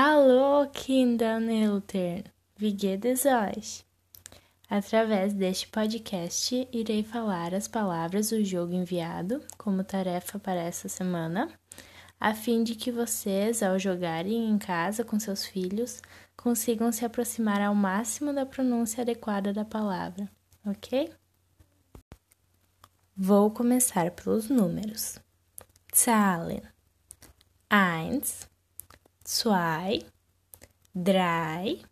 Hallo Kinder Eltern, wie geht es euch? Através deste podcast, irei falar as palavras do jogo enviado como tarefa para essa semana, a fim de que vocês, ao jogarem em casa com seus filhos, consigam se aproximar ao máximo da pronúncia adequada da palavra, ok? Vou começar pelos números. Zahlen. Eins, zwei, drei,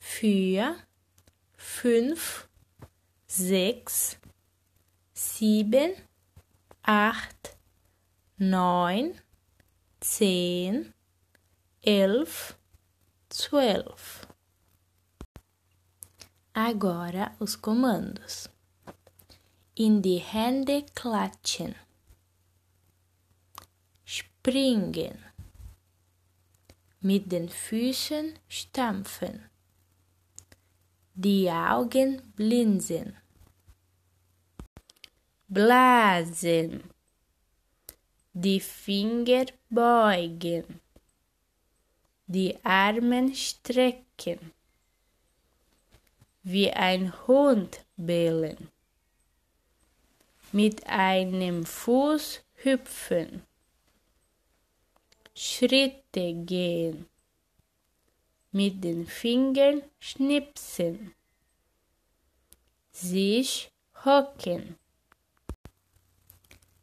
vier, fünf, sechs, sieben, acht, neun, zehn, elf. Agora os comandos. In die Hände klatschen. Springen mit den Füßen stampfen, die Augen blinzeln, blasen, die Finger beugen, die Arme strecken, wie ein Hund bellen, mit einem Fuß hüpfen. Schritte gehen, mit den Fingern schnipsen, sich hocken.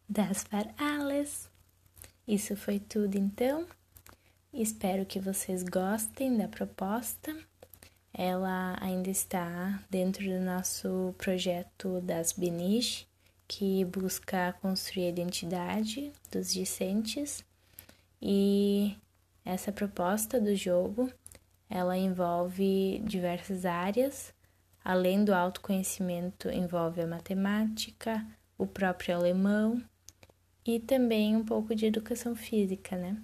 Das war alles. Isso foi tudo então. Espero que vocês gostem da proposta. Ela ainda está dentro do nosso projeto das Benish, que busca construir a identidade dos discentes e essa proposta do jogo, ela envolve diversas áreas, além do autoconhecimento, envolve a matemática, o próprio alemão e também um pouco de educação física, né?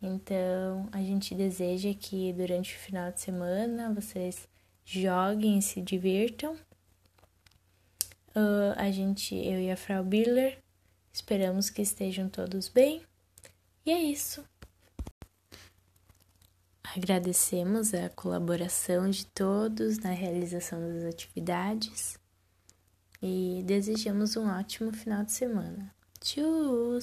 Então, a gente deseja que durante o final de semana vocês joguem e se divirtam. Uh, a gente, eu e a Frau Biller, esperamos que estejam todos bem e é isso. Agradecemos a colaboração de todos na realização das atividades e desejamos um ótimo final de semana. Tchau!